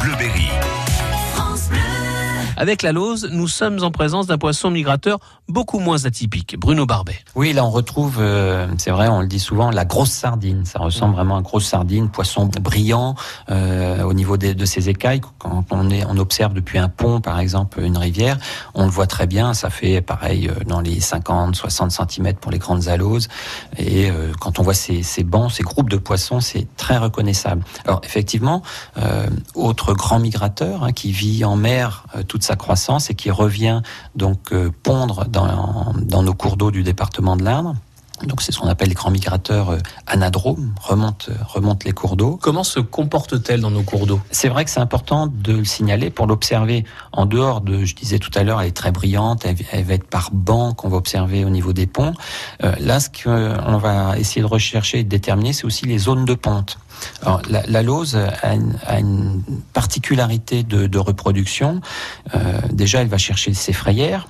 Bleu Berry. Avec la Lose, nous sommes en présence d'un poisson migrateur beaucoup moins atypique, Bruno Barbet. Oui, là on retrouve, euh, c'est vrai, on le dit souvent, la grosse sardine. Ça ressemble vraiment à une grosse sardine, poisson brillant euh, au niveau de, de, ses écailles. Quand on, est, on observe depuis un pont, par exemple, une rivière, on le voit très bien. Ça fait pareil euh, dans les 50, 60 cm pour les grandes aloses. Et euh, quand on voit ces, ces bancs, ces groupes de poissons, c'est très reconnaissable. Alors effectivement, autre grand migrateur hein, qui vit en mer toute sa croissance et qui revient donc euh, pondre dans, nos cours d'eau du département de l'Indre. Donc c'est ce qu'on appelle les grands migrateurs euh, anadromes, remontent, remontent les cours d'eau. Comment se comporte-t-elle dans nos cours d'eau? C'est vrai que c'est important de le signaler pour l'observer en dehors de, je disais tout à l'heure, elle est très brillante, elle, elle, va être par banc qu'on va observer au niveau des ponts. Euh, là, ce qu'on va essayer de rechercher et de déterminer, c'est aussi les zones de ponte. Alors, la, la lose a une, a une particularité de, de reproduction. Euh, déjà, elle va chercher ses frayères,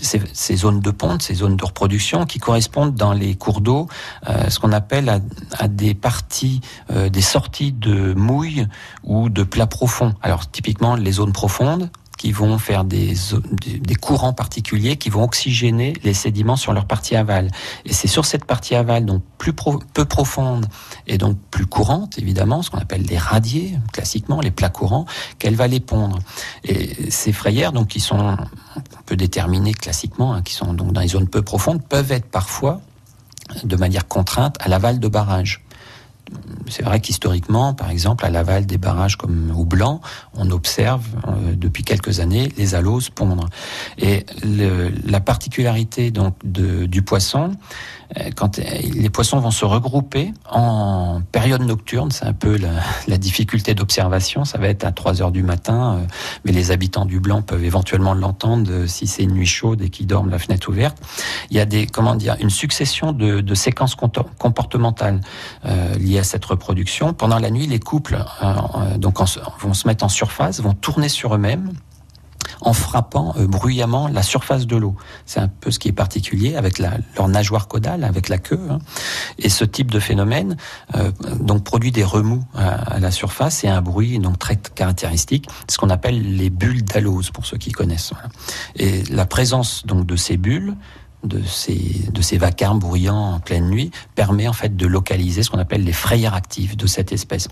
ces, ces, zones de ponte, ces zones de reproduction qui correspondent dans les cours d'eau, euh, ce qu'on appelle à, des parties, euh, des sorties de mouille ou de plats profonds. Alors, typiquement, les zones profondes, qui vont faire des, des, courants particuliers qui vont oxygéner les sédiments sur leur partie aval. Et c'est sur cette partie aval, donc plus pro, peu profonde et donc plus courante, évidemment, ce qu'on appelle les radiers, classiquement, les plats courants, qu'elle va les pondre. Et ces frayères, donc, qui sont, on peut déterminer classiquement, hein, qui sont donc dans les zones peu profondes, peuvent être parfois, de manière contrainte, à l'aval de barrages c'est vrai qu'historiquement, par exemple, à l'aval des barrages comme au Blanc, on observe euh, depuis quelques années les aloses pondre. Et la particularité donc du poisson, euh, quand les poissons vont se regrouper en période nocturne, c'est un peu la, difficulté d'observation, ça va être à 3 heures du matin, euh, mais les habitants du Blanc peuvent éventuellement l'entendre euh, si c'est une nuit chaude et qu'ils dorment la fenêtre ouverte. Il y a des, comment dire, une succession de, de séquences comportementales euh, à cette reproduction. Pendant la nuit, les couples euh, donc en, vont se mettre en surface, vont tourner sur eux-mêmes en frappant euh, bruyamment la surface de l'eau. C'est un peu ce qui est particulier avec leur nageoire caudale, avec la queue. Hein. Et ce type de phénomène euh, donc produit des remous à, la surface et un bruit donc très caractéristique, ce qu'on appelle les bulles d'alose pour ceux qui connaissent. Et la présence donc de ces bulles de ces, de ces vacarmes bruyants en pleine nuit permet en fait de localiser ce qu'on appelle les frayères actives de cette espèce.